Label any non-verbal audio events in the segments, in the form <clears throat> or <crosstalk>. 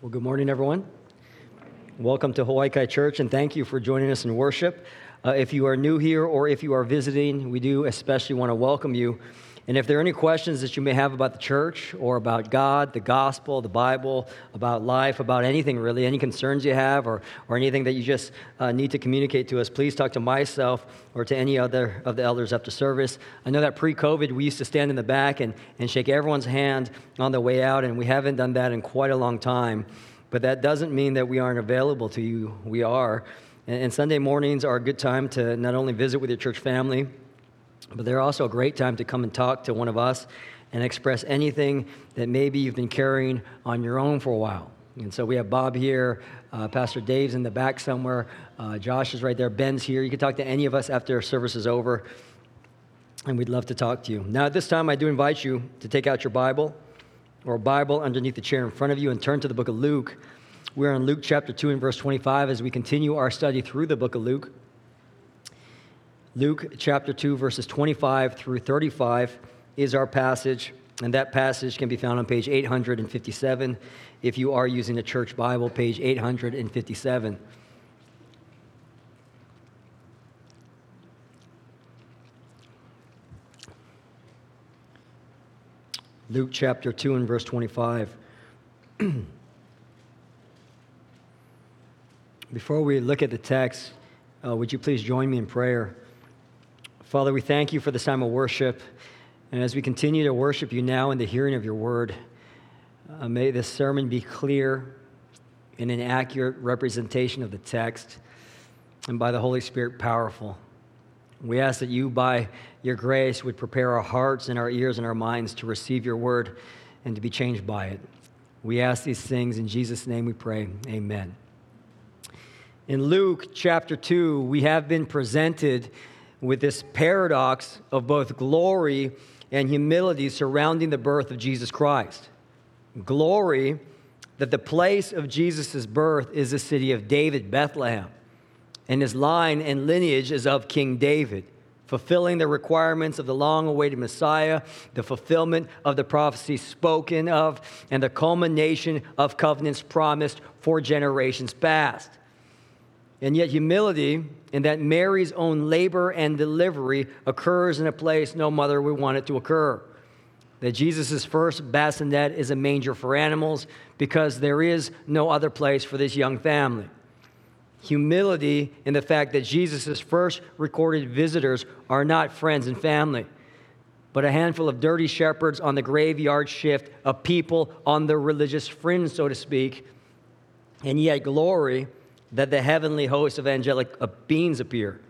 Well, good morning, everyone. Welcome to Hawaii Kai Church, and thank you for joining us in worship. Uh, if you are new here or if you are visiting, we do especially want to welcome you. And if there are any questions that you may have about the church or about God, the gospel, the Bible, about life, about anything really, any concerns you have or, or anything that you just uh, need to communicate to us, please talk to myself or to any other of the elders after service. I know that pre COVID, we used to stand in the back and, and shake everyone's hand on the way out, and we haven't done that in quite a long time. But that doesn't mean that we aren't available to you. We are. And, and Sunday mornings are a good time to not only visit with your church family, but they're also a great time to come and talk to one of us and express anything that maybe you've been carrying on your own for a while. And so we have Bob here, uh, Pastor Dave's in the back somewhere, uh, Josh is right there, Ben's here. You can talk to any of us after service is over, and we'd love to talk to you. Now, at this time, I do invite you to take out your Bible or Bible underneath the chair in front of you and turn to the book of Luke. We're in Luke chapter 2 and verse 25 as we continue our study through the book of Luke. Luke chapter 2, verses 25 through 35 is our passage, and that passage can be found on page 857 if you are using a church Bible, page 857. Luke chapter 2 and verse 25. <clears throat> Before we look at the text, uh, would you please join me in prayer? Father, we thank you for this time of worship. And as we continue to worship you now in the hearing of your word, uh, may this sermon be clear and an accurate representation of the text, and by the Holy Spirit, powerful. We ask that you, by your grace, would prepare our hearts and our ears and our minds to receive your word and to be changed by it. We ask these things in Jesus' name we pray. Amen. In Luke chapter 2, we have been presented with this paradox of both glory and humility surrounding the birth of Jesus Christ. Glory that the place of Jesus' birth is the city of David, Bethlehem, and his line and lineage is of King David, fulfilling the requirements of the long awaited Messiah, the fulfillment of the prophecies spoken of, and the culmination of covenants promised for generations past. And yet, humility in that Mary's own labor and delivery occurs in a place no mother would want it to occur. That Jesus' first bassinet is a manger for animals because there is no other place for this young family. Humility in the fact that Jesus' first recorded visitors are not friends and family, but a handful of dirty shepherds on the graveyard shift of people on the religious fringe, so to speak. And yet, glory that the heavenly host of angelic uh, beings appear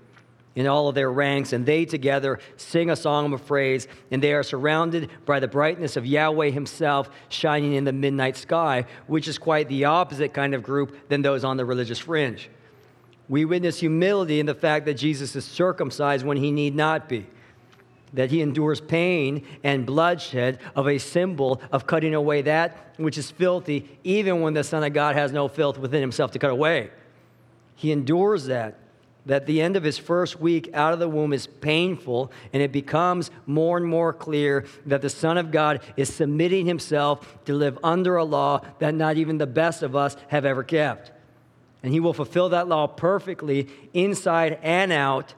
in all of their ranks, and they together sing a song of praise, and they are surrounded by the brightness of Yahweh Himself shining in the midnight sky, which is quite the opposite kind of group than those on the religious fringe. We witness humility in the fact that Jesus is circumcised when he need not be, that he endures pain and bloodshed of a symbol of cutting away that which is filthy, even when the Son of God has no filth within himself to cut away. He endures that. That the end of his first week out of the womb is painful, and it becomes more and more clear that the Son of God is submitting himself to live under a law that not even the best of us have ever kept. And he will fulfill that law perfectly inside and out.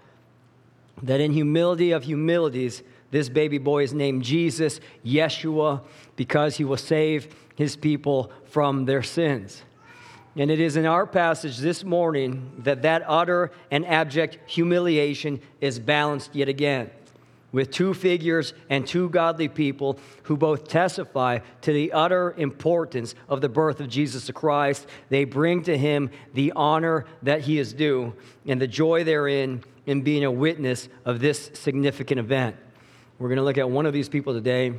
That in humility of humilities, this baby boy is named Jesus, Yeshua, because he will save his people from their sins. And it is in our passage this morning that that utter and abject humiliation is balanced yet again with two figures and two godly people who both testify to the utter importance of the birth of Jesus Christ. They bring to him the honor that he is due and the joy therein in being a witness of this significant event. We're going to look at one of these people today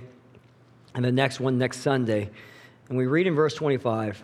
and the next one next Sunday. And we read in verse 25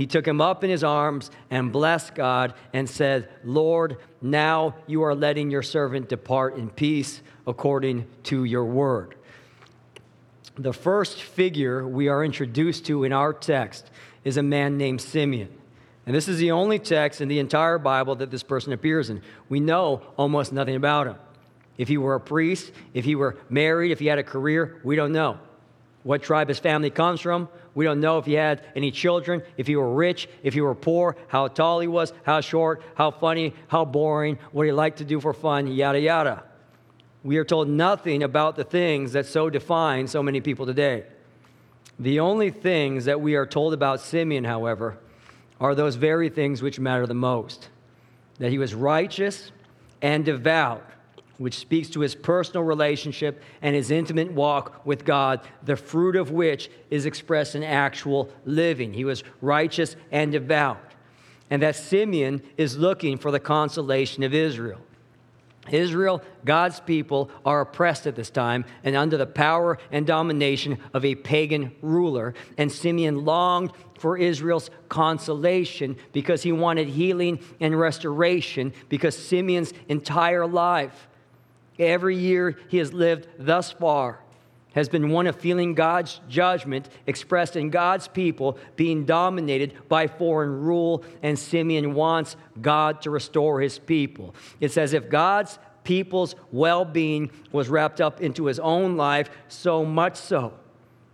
he took him up in his arms and blessed God and said, Lord, now you are letting your servant depart in peace according to your word. The first figure we are introduced to in our text is a man named Simeon. And this is the only text in the entire Bible that this person appears in. We know almost nothing about him. If he were a priest, if he were married, if he had a career, we don't know. What tribe his family comes from, we don't know if he had any children, if he were rich, if he were poor, how tall he was, how short, how funny, how boring, what he liked to do for fun, yada, yada. We are told nothing about the things that so define so many people today. The only things that we are told about Simeon, however, are those very things which matter the most that he was righteous and devout, which speaks to his personal relationship and his intimate walk with God, the fruit of which is expressed in actual living. He was righteous and devout. And that Simeon is looking for the consolation of Israel. Israel, God's people, are oppressed at this time and under the power and domination of a pagan ruler. And Simeon longed for Israel's consolation because he wanted healing and restoration because Simeon's entire life, every year he has lived thus far, has been one of feeling God's judgment expressed in God's people being dominated by foreign rule, and Simeon wants God to restore his people. It's as if God's people's well being was wrapped up into his own life, so much so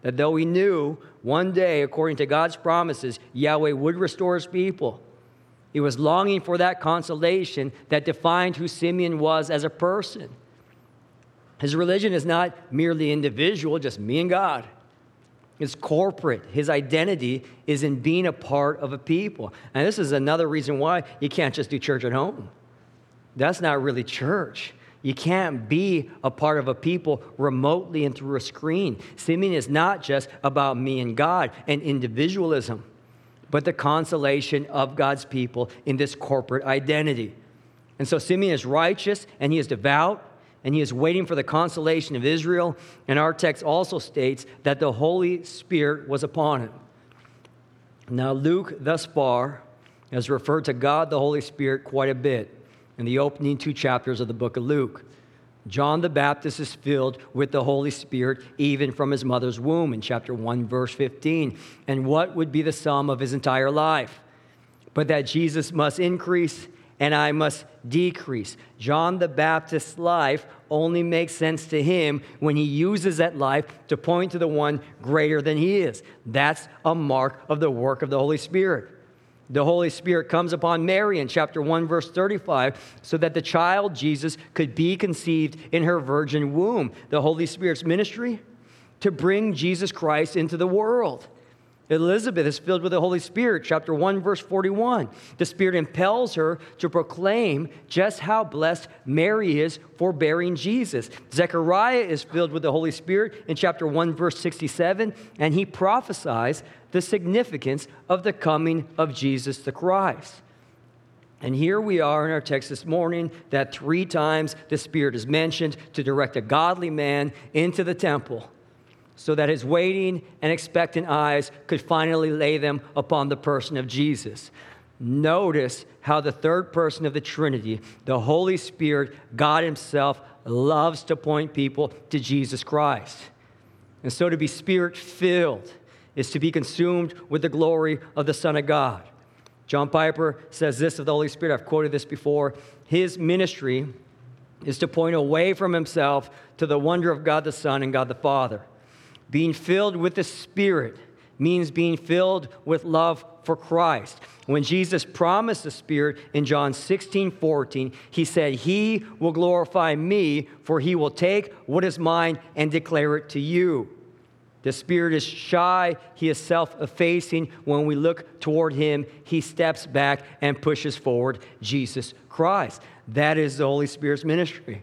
that though he knew one day, according to God's promises, Yahweh would restore his people, he was longing for that consolation that defined who Simeon was as a person. His religion is not merely individual, just me and God. It's corporate. His identity is in being a part of a people. And this is another reason why you can't just do church at home. That's not really church. You can't be a part of a people remotely and through a screen. Simeon is not just about me and God and individualism, but the consolation of God's people in this corporate identity. And so Simeon is righteous and he is devout and he is waiting for the consolation of Israel. And our text also states that the Holy Spirit was upon him. Now, Luke, thus far, has referred to God the Holy Spirit quite a bit in the opening two chapters of the book of Luke. John the Baptist is filled with the Holy Spirit even from his mother's womb in chapter 1, verse 15. And what would be the sum of his entire life? But that Jesus must increase and I must decrease. John the Baptist's life only makes sense to him when he uses that life to point to the one greater than he is. That's a mark of the work of the Holy Spirit. The Holy Spirit comes upon Mary in chapter 1, verse 35, so that the child Jesus could be conceived in her virgin womb. The Holy Spirit's ministry to bring Jesus Christ into the world. Elizabeth is filled with the Holy Spirit, chapter 1, verse 41. The Spirit impels her to proclaim just how blessed Mary is for bearing Jesus. Zechariah is filled with the Holy Spirit in chapter 1, verse 67, and he prophesies the significance of the coming of Jesus the Christ. And here we are in our text this morning that three times the Spirit is mentioned to direct a godly man into the temple so that his waiting and expectant eyes could finally lay them upon the person of Jesus. Notice how the third person of the Trinity, the Holy Spirit, God Himself, loves to point people to Jesus Christ. And so to be spirit filled is to be consumed with the glory of the Son of God. John Piper says this of the Holy Spirit. I've quoted this before. His ministry is to point away from himself to the wonder of God the Son and God the Father. Being filled with the Spirit means being filled with love for Christ. When Jesus promised the Spirit in John 16, 14, he said, He will glorify me, for he will take what is mine and declare it to you. The Spirit is shy, he is self effacing. When we look toward him, he steps back and pushes forward Jesus Christ. That is the Holy Spirit's ministry.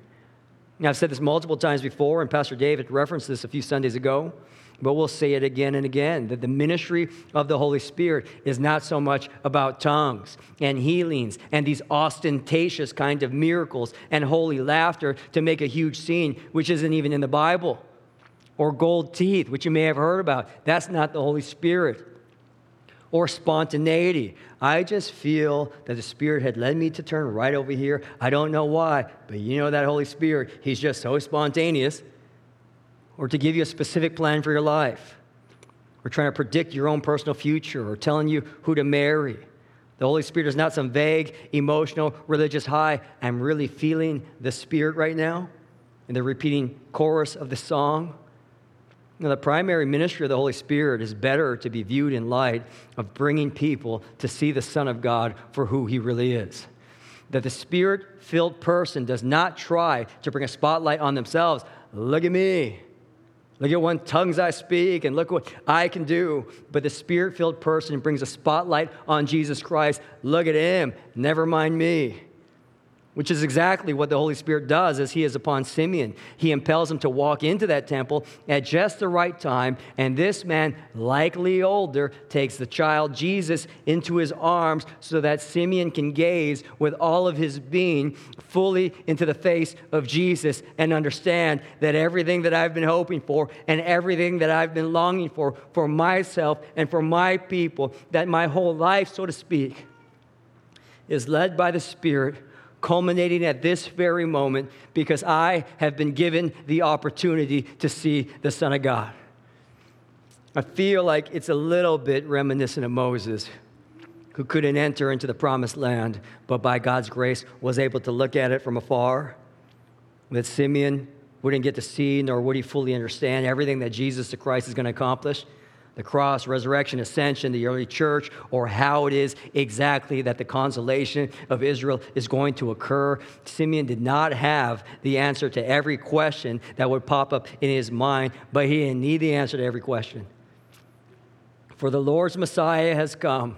Now, I've said this multiple times before, and Pastor David referenced this a few Sundays ago, but we'll say it again and again that the ministry of the Holy Spirit is not so much about tongues and healings and these ostentatious kind of miracles and holy laughter to make a huge scene, which isn't even in the Bible, or gold teeth, which you may have heard about. That's not the Holy Spirit. Or spontaneity. I just feel that the Spirit had led me to turn right over here. I don't know why, but you know that Holy Spirit, He's just so spontaneous. Or to give you a specific plan for your life, or trying to predict your own personal future, or telling you who to marry. The Holy Spirit is not some vague, emotional, religious high. I'm really feeling the Spirit right now. In the repeating chorus of the song. Now, the primary ministry of the Holy Spirit is better to be viewed in light of bringing people to see the Son of God for who he really is. That the Spirit filled person does not try to bring a spotlight on themselves. Look at me. Look at what tongues I speak and look what I can do. But the spirit filled person brings a spotlight on Jesus Christ. Look at him. Never mind me which is exactly what the Holy Spirit does as he is upon Simeon. He impels him to walk into that temple at just the right time, and this man, likely older, takes the child Jesus into his arms so that Simeon can gaze with all of his being fully into the face of Jesus and understand that everything that I've been hoping for and everything that I've been longing for, for myself and for my people, that my whole life, so to speak, is led by the Spirit culminating at this very moment because I have been given the opportunity to see the Son of God. I feel like it's a little bit reminiscent of Moses, who couldn't enter into the promised land, but by God's grace was able to look at it from afar. That Simeon wouldn't get to see, nor would he fully understand everything that Jesus the Christ is going to accomplish the cross, resurrection, ascension, the early church, or how it is exactly that the consolation of Israel is going to occur. Simeon did not have the answer to every question that would pop up in his mind, but he didn't need the answer to every question. For the Lord's Messiah has come,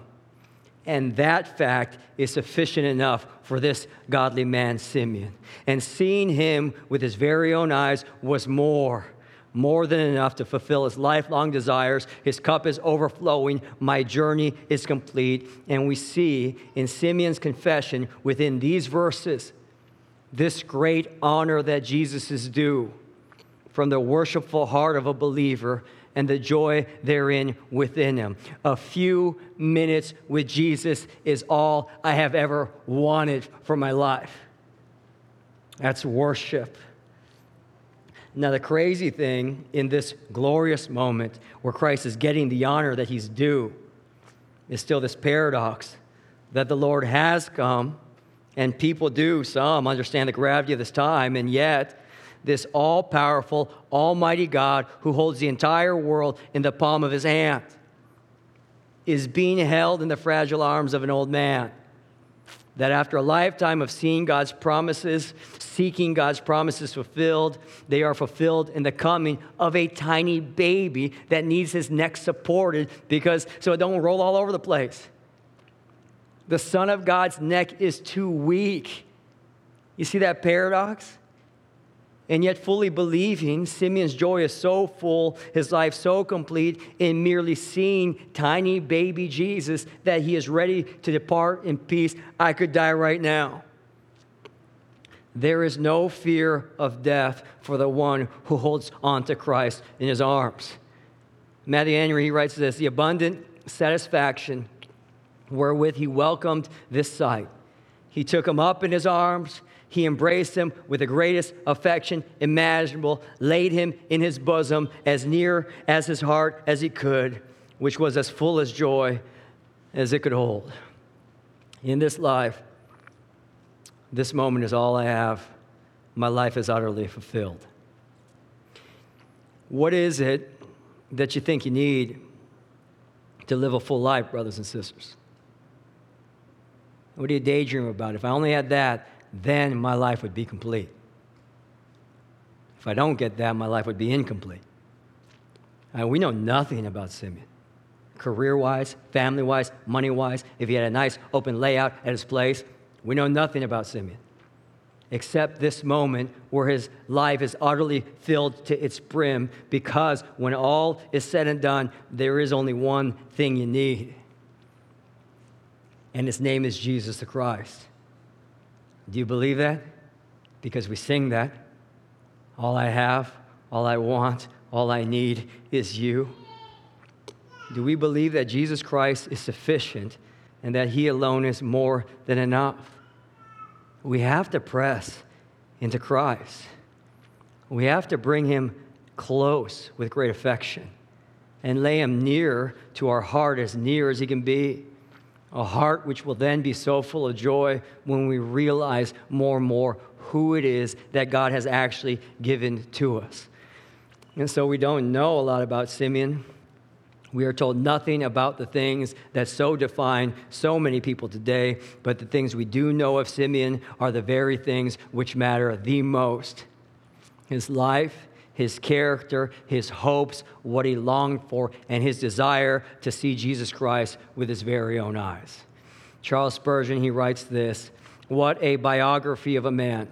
and that fact is sufficient enough for this godly man, Simeon. And seeing him with his very own eyes was more more than enough to fulfill his lifelong desires. His cup is overflowing. My journey is complete. And we see in Simeon's confession within these verses this great honor that Jesus is due from the worshipful heart of a believer and the joy therein within him. A few minutes with Jesus is all I have ever wanted for my life. That's worship. Now, the crazy thing in this glorious moment where Christ is getting the honor that he's due is still this paradox that the Lord has come, and people do, some understand the gravity of this time, and yet this all powerful, almighty God who holds the entire world in the palm of his hand is being held in the fragile arms of an old man that after a lifetime of seeing God's promises, seeking God's promises fulfilled, they are fulfilled in the coming of a tiny baby that needs his neck supported because so it don't roll all over the place. The Son of God's neck is too weak. You see that paradox? And yet, fully believing, Simeon's joy is so full, his life so complete in merely seeing tiny baby Jesus that he is ready to depart in peace. I could die right now. There is no fear of death for the one who holds on to Christ in his arms. Matthew Henry he writes this the abundant satisfaction wherewith he welcomed this sight. He took him up in his arms he embraced him with the greatest affection imaginable, laid him in his bosom as near as his heart as he could, which was as full as joy as it could hold. In this life, this moment is all I have. My life is utterly fulfilled. What is it that you think you need to live a full life, brothers and sisters? What do you daydream about? If I only had that, then my life would be complete. If I don't get that, my life would be incomplete. And we know nothing about Simeon. Career wise, family wise, money wise, if he had a nice open layout at his place, we know nothing about Simeon. Except this moment where his life is utterly filled to its brim, because when all is said and done, there is only one thing you need. And his name is Jesus the Christ. Do you believe that? Because we sing that. All I have, all I want, all I need is you. Do we believe that Jesus Christ is sufficient and that He alone is more than enough? We have to press into Christ. We have to bring Him close with great affection and lay Him near to our heart, as near as He can be. A heart which will then be so full of joy when we realize more and more who it is that God has actually given to us. And so we don't know a lot about Simeon. We are told nothing about the things that so define so many people today, but the things we do know of Simeon are the very things which matter the most. His life, his character, his hopes, what he longed for, and his desire to see Jesus Christ with his very own eyes. Charles Spurgeon, he writes this What a biography of a man!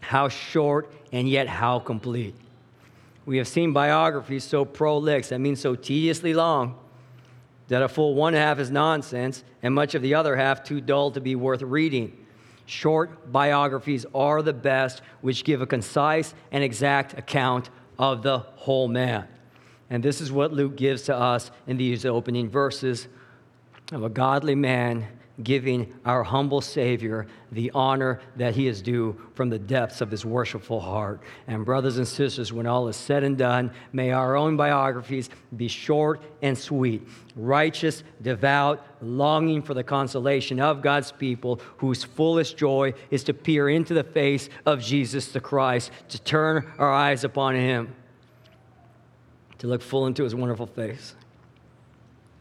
How short and yet how complete. We have seen biographies so prolix, that means so tediously long, that a full one half is nonsense and much of the other half too dull to be worth reading. Short biographies are the best, which give a concise and exact account of the whole man. And this is what Luke gives to us in these opening verses of a godly man giving our humble Savior the honor that he is due from the depths of his worshipful heart. And, brothers and sisters, when all is said and done, may our own biographies be short and sweet, righteous, devout, longing for the consolation of God's people, whose fullest joy is to peer into the face of Jesus the Christ, to turn our eyes upon him, to look full into his wonderful face.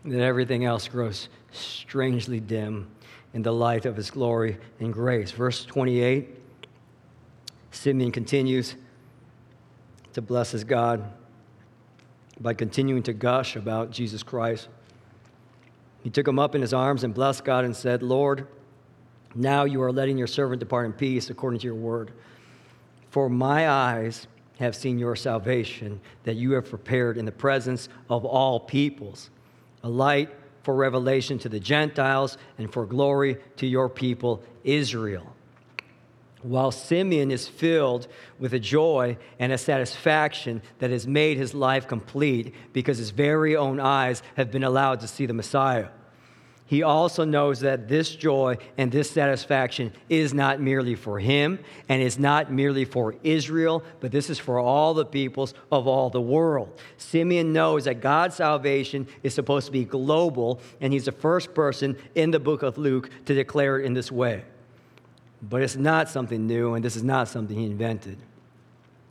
That everything else grows strangely dim in the light of his glory and grace. Verse 28, Simeon continues to bless his God by continuing to gush about Jesus Christ. He took him up in his arms and blessed God and said, Lord, now you are letting your servant depart in peace according to your word. For my eyes have seen your salvation that you have prepared in the presence of all peoples, a light for revelation to the Gentiles and for glory to your people, Israel. While Simeon is filled with a joy and a satisfaction that has made his life complete because his very own eyes have been allowed to see the Messiah he also knows that this joy and this satisfaction is not merely for him and is not merely for Israel, but this is for all the peoples of all the world. Simeon knows that God's salvation is supposed to be global, and he's the first person in the book of Luke to declare it in this way. But it's not something new, and this is not something he invented.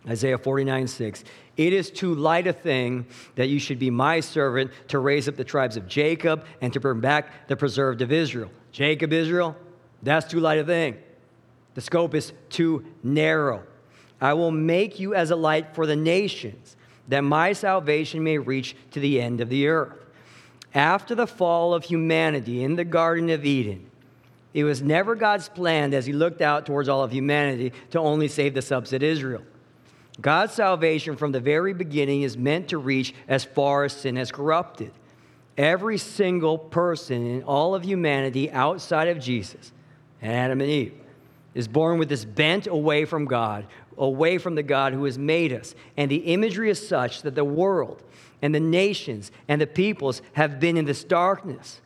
Isaiah 49 6. It is too light a thing that you should be my servant to raise up the tribes of Jacob and to bring back the preserved of Israel. Jacob, Israel, that's too light a thing. The scope is too narrow. I will make you as a light for the nations, that my salvation may reach to the end of the earth. After the fall of humanity in the Garden of Eden, it was never God's plan as he looked out towards all of humanity to only save the subset Israel. God's salvation from the very beginning is meant to reach as far as sin has corrupted. Every single person in all of humanity outside of Jesus, and Adam and Eve, is born with this bent away from God, away from the God who has made us. And the imagery is such that the world and the nations and the peoples have been in this darkness.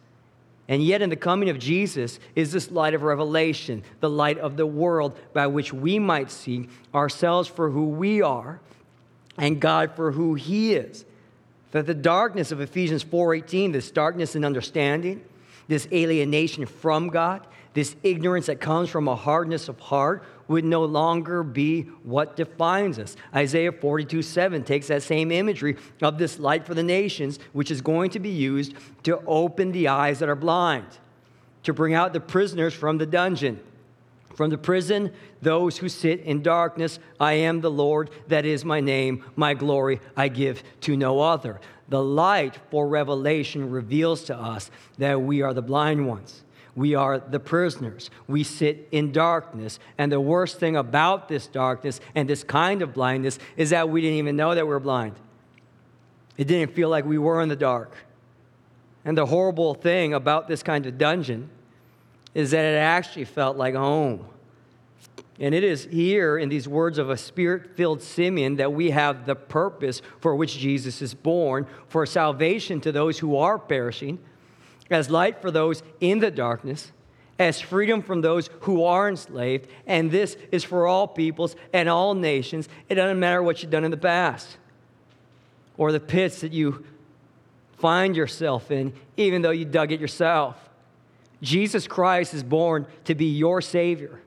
And yet, in the coming of Jesus, is this light of revelation, the light of the world by which we might see ourselves for who we are and God for who He is. That the darkness of Ephesians 4:18, this darkness in understanding, this alienation from God, this ignorance that comes from a hardness of heart would no longer be what defines us. Isaiah 42 7 takes that same imagery of this light for the nations, which is going to be used to open the eyes that are blind, to bring out the prisoners from the dungeon. From the prison, those who sit in darkness, I am the Lord, that is my name, my glory I give to no other. The light for revelation reveals to us that we are the blind ones we are the prisoners. We sit in darkness. And the worst thing about this darkness and this kind of blindness is that we didn't even know that we we're blind. It didn't feel like we were in the dark. And the horrible thing about this kind of dungeon is that it actually felt like home. And it is here in these words of a spirit filled Simeon that we have the purpose for which Jesus is born for salvation to those who are perishing, as light for those in the darkness, as freedom from those who are enslaved. And this is for all peoples and all nations. It doesn't matter what you've done in the past or the pits that you find yourself in, even though you dug it yourself. Jesus Christ is born to be your Savior.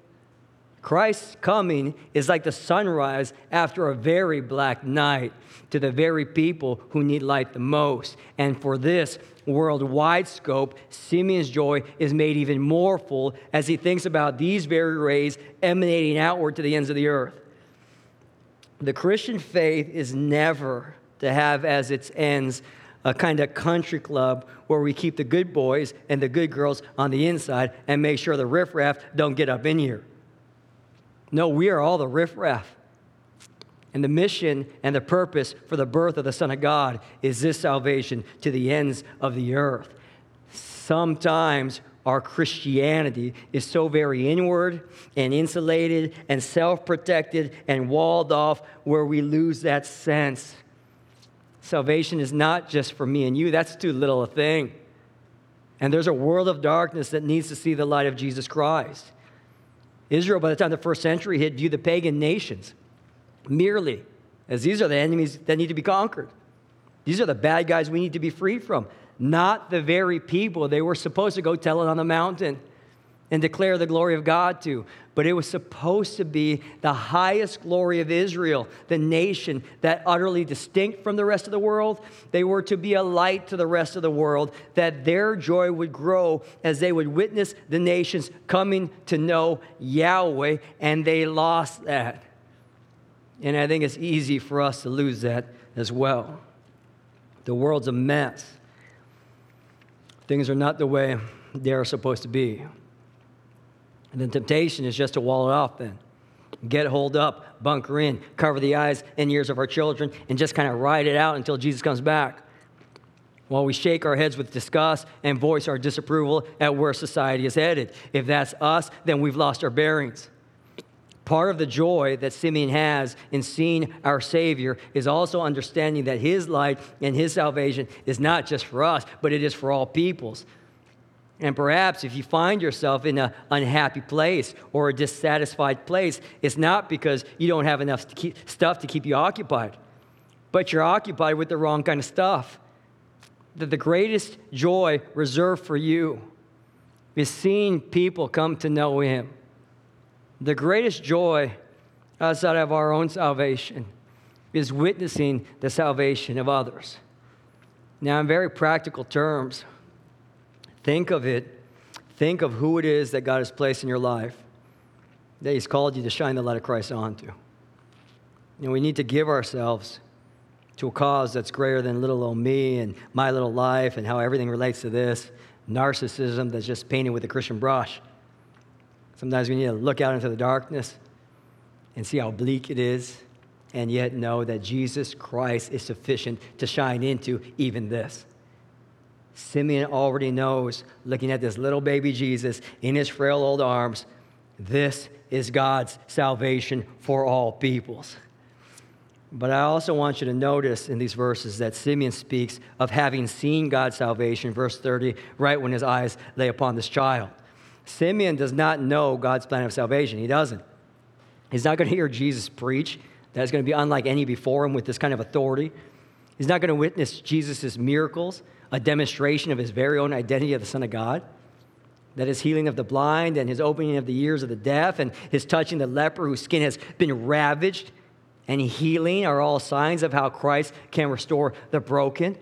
Christ's coming is like the sunrise after a very black night to the very people who need light the most. And for this worldwide scope, Simeon's joy is made even more full as he thinks about these very rays emanating outward to the ends of the earth. The Christian faith is never to have as its ends a kind of country club where we keep the good boys and the good girls on the inside and make sure the riffraff don't get up in here. No, we are all the riffraff. And the mission and the purpose for the birth of the Son of God is this salvation to the ends of the earth. Sometimes our Christianity is so very inward and insulated and self protected and walled off where we lose that sense. Salvation is not just for me and you, that's too little a thing. And there's a world of darkness that needs to see the light of Jesus Christ. Israel, by the time the first century hit, viewed the pagan nations merely as these are the enemies that need to be conquered. These are the bad guys we need to be free from, not the very people they were supposed to go tell it on the mountain and declare the glory of God to. But it was supposed to be the highest glory of Israel, the nation that utterly distinct from the rest of the world. They were to be a light to the rest of the world, that their joy would grow as they would witness the nations coming to know Yahweh, and they lost that. And I think it's easy for us to lose that as well. The world's a mess. Things are not the way they are supposed to be. And the temptation is just to wall it off then. Get holed up, bunker in, cover the eyes and ears of our children, and just kind of ride it out until Jesus comes back. While we shake our heads with disgust and voice our disapproval at where society is headed. If that's us, then we've lost our bearings. Part of the joy that Simeon has in seeing our Savior is also understanding that his light and his salvation is not just for us, but it is for all peoples. And perhaps if you find yourself in an unhappy place or a dissatisfied place, it's not because you don't have enough to keep, stuff to keep you occupied, but you're occupied with the wrong kind of stuff. That the greatest joy reserved for you is seeing people come to know Him. The greatest joy outside of our own salvation is witnessing the salvation of others. Now, in very practical terms, Think of it. Think of who it is that God has placed in your life that He's called you to shine the light of Christ onto. And we need to give ourselves to a cause that's greater than little old me and my little life and how everything relates to this narcissism that's just painted with a Christian brush. Sometimes we need to look out into the darkness and see how bleak it is, and yet know that Jesus Christ is sufficient to shine into even this. Simeon already knows, looking at this little baby Jesus in his frail old arms, this is God's salvation for all peoples. But I also want you to notice in these verses that Simeon speaks of having seen God's salvation, verse 30, right when his eyes lay upon this child. Simeon does not know God's plan of salvation. He doesn't. He's not going to hear Jesus preach. That's going to be unlike any before him with this kind of authority. He's not going to witness Jesus' miracles a demonstration of his very own identity of the Son of God. That his healing of the blind and his opening of the ears of the deaf and his touching the leper whose skin has been ravaged and healing are all signs of how Christ can restore the broken.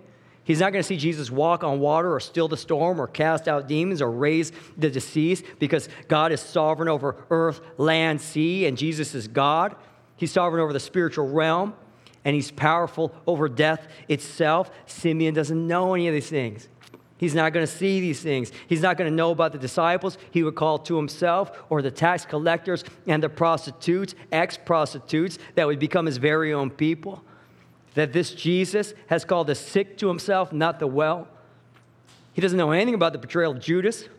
He's not going to see Jesus walk on water or still the storm or cast out demons or raise the deceased because God is sovereign over earth, land, sea, and Jesus is God. He's sovereign over the spiritual realm and he's powerful over death itself. Simeon doesn't know any of these things. He's not going to see these things. He's not going to know about the disciples he would call to himself or the tax collectors and the prostitutes, ex prostitutes that would become his very own people. That this Jesus has called the sick to himself, not the well. He doesn't know anything about the betrayal of Judas,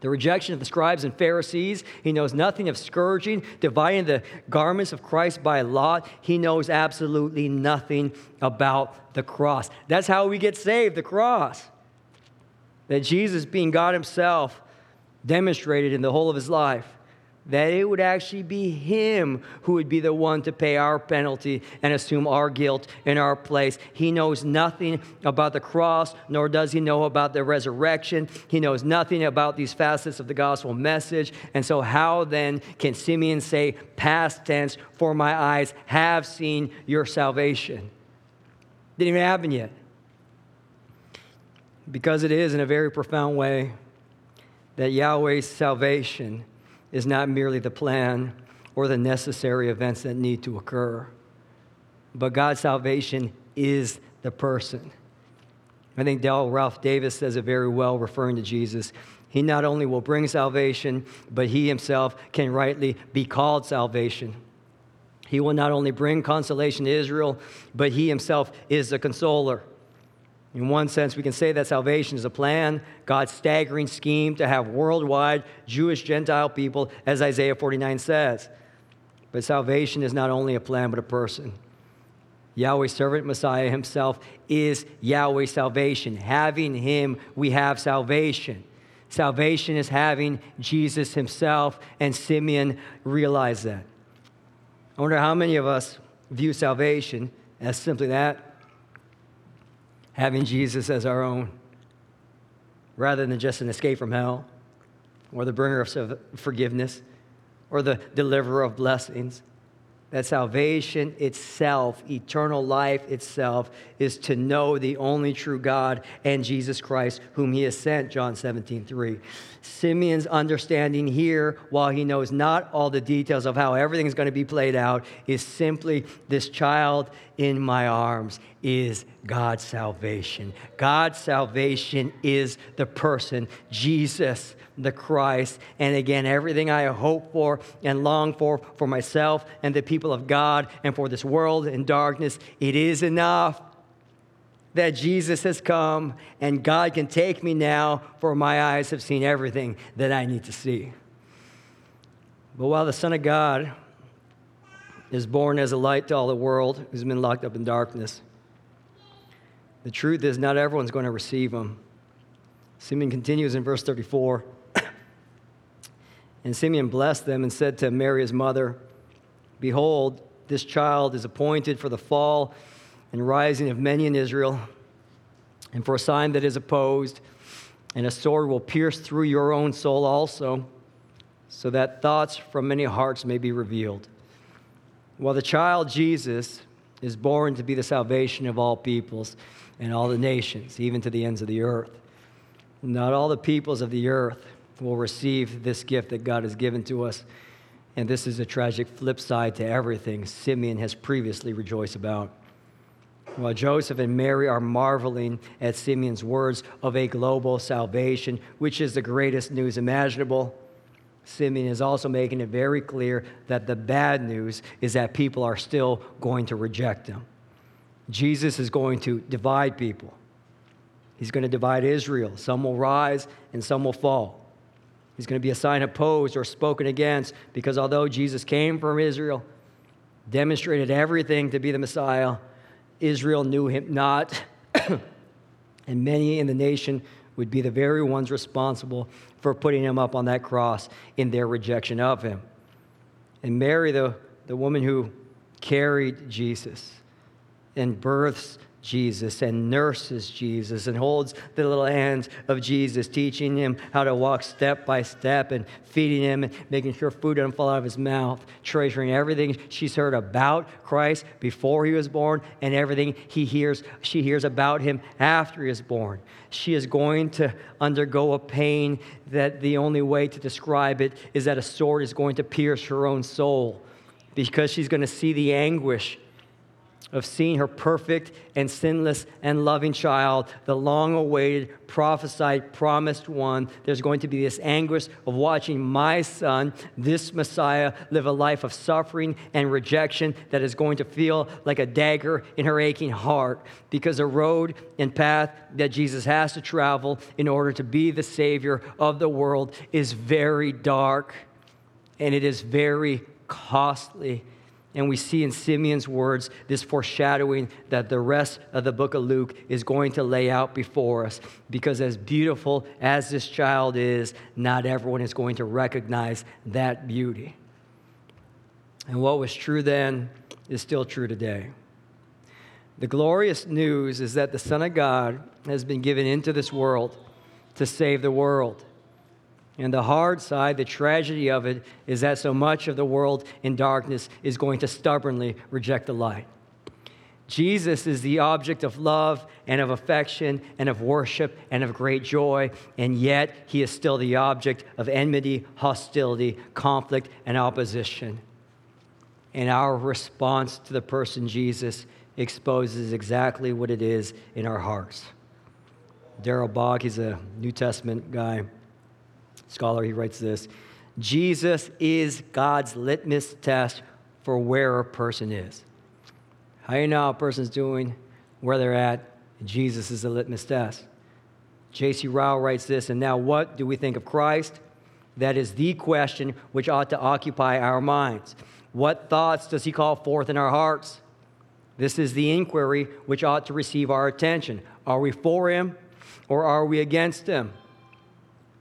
the rejection of the scribes and Pharisees. He knows nothing of scourging, dividing the garments of Christ by lot. He knows absolutely nothing about the cross. That's how we get saved the cross. That Jesus, being God Himself, demonstrated in the whole of His life that it would actually be him who would be the one to pay our penalty and assume our guilt in our place. He knows nothing about the cross, nor does he know about the resurrection. He knows nothing about these facets of the gospel message. And so, how then can Simeon say, past tense, for my eyes have seen your salvation? Didn't even happen yet. Because it is, in a very profound way, that Yahweh's salvation is not merely the plan or the necessary events that need to occur, but God's salvation is the person. I think Dale Ralph Davis says it very well, referring to Jesus. He not only will bring salvation, but he himself can rightly be called salvation. He will not only bring consolation to Israel, but he himself is the consoler. In one sense, we can say that salvation is a plan, God's staggering scheme to have worldwide Jewish Gentile people, as Isaiah 49 says. But salvation is not only a plan, but a person. Yahweh's servant Messiah himself is Yahweh's salvation. Having him, we have salvation. Salvation is having Jesus himself, and Simeon realized that. I wonder how many of us view salvation as simply that having Jesus as our own rather than just an escape from hell or the bringer of forgiveness or the deliverer of blessings that salvation itself, eternal life itself, is to know the only true God and Jesus Christ, whom he has sent, John 17, 3. Simeon's understanding here, while he knows not all the details of how everything is going to be played out, is simply this child in my arms is God's salvation. God's salvation is the person, Jesus the Christ. And again, everything I hope for and long for for myself and the people of God and for this world in darkness, it is enough that Jesus has come and God can take me now, for my eyes have seen everything that I need to see. But while the Son of God is born as a light to all the world who's been locked up in darkness, the truth is not everyone's going to receive him. Simeon continues in verse 34. And Simeon blessed them and said to Mary, his mother, Behold, this child is appointed for the fall and rising of many in Israel, and for a sign that is opposed, and a sword will pierce through your own soul also, so that thoughts from many hearts may be revealed. While the child Jesus is born to be the salvation of all peoples and all the nations, even to the ends of the earth. Not all the peoples of the earth will receive this gift that God has given to us. And this is a tragic flip side to everything Simeon has previously rejoiced about. While Joseph and Mary are marveling at Simeon's words of a global salvation, which is the greatest news imaginable, Simeon is also making it very clear that the bad news is that people are still going to reject him. Jesus is going to divide people. He's going to divide Israel. Some will rise and some will fall. He's going to be a sign opposed or spoken against because although Jesus came from Israel, demonstrated everything to be the Messiah, Israel knew him not. <coughs> and many in the nation would be the very ones responsible for putting him up on that cross in their rejection of him. And Mary, the, the woman who carried Jesus and births Jesus and nurses Jesus and holds the little hands of Jesus, teaching him how to walk step by step and feeding him and making sure food doesn't fall out of his mouth, treasuring everything she's heard about Christ before he was born and everything he hears, she hears about him after he is born. She is going to undergo a pain that the only way to describe it is that a sword is going to pierce her own soul because she's going to see the anguish of seeing her perfect and sinless and loving child, the long awaited, prophesied, promised one. There's going to be this anguish of watching my son, this Messiah, live a life of suffering and rejection that is going to feel like a dagger in her aching heart because the road and path that Jesus has to travel in order to be the Savior of the world is very dark and it is very costly. And we see in Simeon's words this foreshadowing that the rest of the book of Luke is going to lay out before us. Because as beautiful as this child is, not everyone is going to recognize that beauty. And what was true then is still true today. The glorious news is that the Son of God has been given into this world to save the world. And the hard side, the tragedy of it, is that so much of the world in darkness is going to stubbornly reject the light. Jesus is the object of love and of affection and of worship and of great joy, and yet he is still the object of enmity, hostility, conflict, and opposition. And our response to the person Jesus exposes exactly what it is in our hearts. Darrell Bock, he's a New Testament guy scholar, he writes this Jesus is God's litmus test for where a person is. How you know a person's doing, where they're at? Jesus is the litmus test. J.C. Ryle writes this, and now what do we think of Christ? That is the question which ought to occupy our minds. What thoughts does he call forth in our hearts? This is the inquiry which ought to receive our attention. Are we for him or are we against him?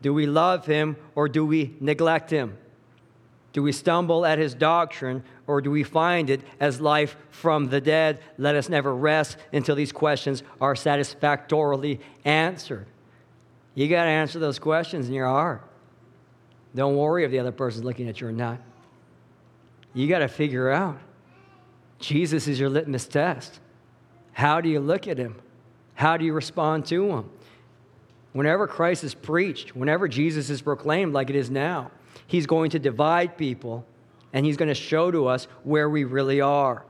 Do we love him or do we neglect him? Do we stumble at his doctrine or do we find it as life from the dead? Let us never rest until these questions are satisfactorily answered. You got to answer those questions in your heart. Don't worry if the other person's looking at you or not. You got to figure out Jesus is your litmus test. How do you look at him? How do you respond to him? Whenever Christ is preached, whenever Jesus is proclaimed like it is now, he's going to divide people and he's going to show to us where we really are.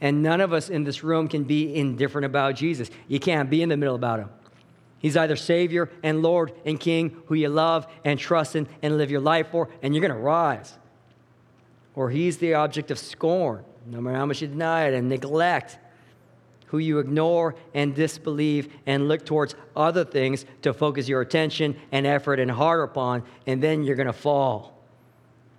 And none of us in this room can be indifferent about Jesus. You can't be in the middle about him. He's either Savior and Lord and King who you love and trust in and live your life for, and you're going to rise. Or he's the object of scorn, no matter how much you deny it and neglect who you ignore and disbelieve and look towards other things to focus your attention and effort and heart upon, and then you're going to fall.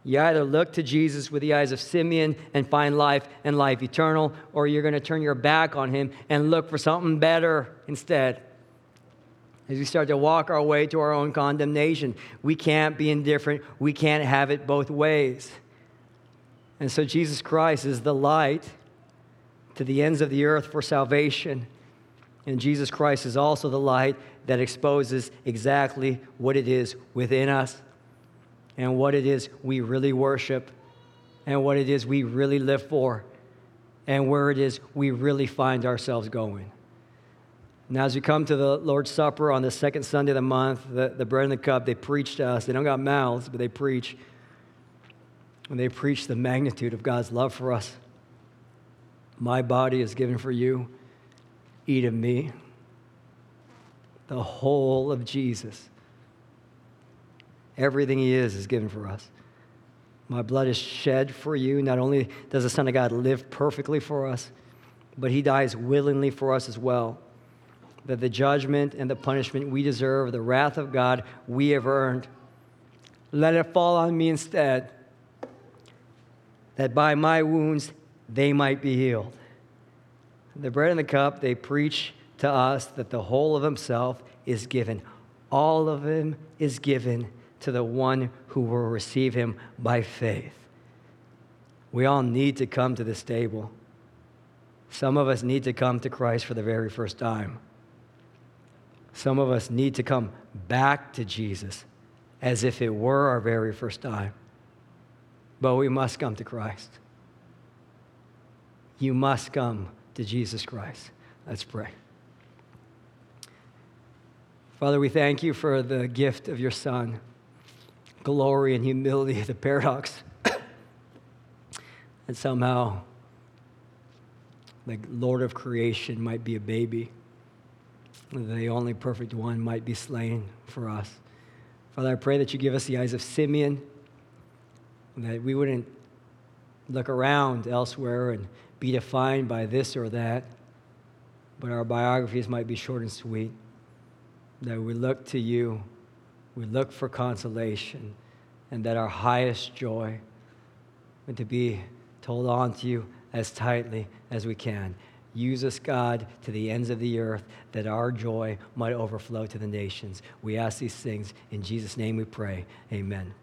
You either look to Jesus with the eyes of Simeon and find life and life eternal, or you're going to turn your back on him and look for something better instead. As we start to walk our way to our own condemnation, we can't be indifferent. We can't have it both ways. And so Jesus Christ is the light to the ends of the earth for salvation. And Jesus Christ is also the light that exposes exactly what it is within us and what it is we really worship and what it is we really live for and where it is we really find ourselves going. Now, as we come to the Lord's Supper on the second Sunday of the month, the, the bread and the cup, they preach to us. They don't got mouths, but they preach. And they preach the magnitude of God's love for us. My body is given for you. Eat of me. The whole of Jesus. Everything he is is given for us. My blood is shed for you. Not only does the Son of God live perfectly for us, but he dies willingly for us as well. That the judgment and the punishment we deserve, the wrath of God we have earned, let it fall on me instead. That by my wounds they might be healed. The bread and the cup, they preach to us that the whole of himself is given. All of him is given to the one who will receive him by faith. We all need to come to this table. Some of us need to come to Christ for the very first time. Some of us need to come back to Jesus as if it were our very first time. But we must come to Christ you must come to Jesus Christ. Let's pray. Father, we thank you for the gift of your Son, glory and humility, the paradox. <coughs> and somehow the Lord of creation might be a baby, the only perfect one might be slain for us. Father, I pray that you give us the eyes of Simeon, that we wouldn't look around elsewhere and be defined by this or that, but our biographies might be short and sweet. That we look to you, we look for consolation, and that our highest joy and to be told on to you as tightly as we can. Use us, God, to the ends of the earth that our joy might overflow to the nations. We ask these things in Jesus' name we pray. Amen.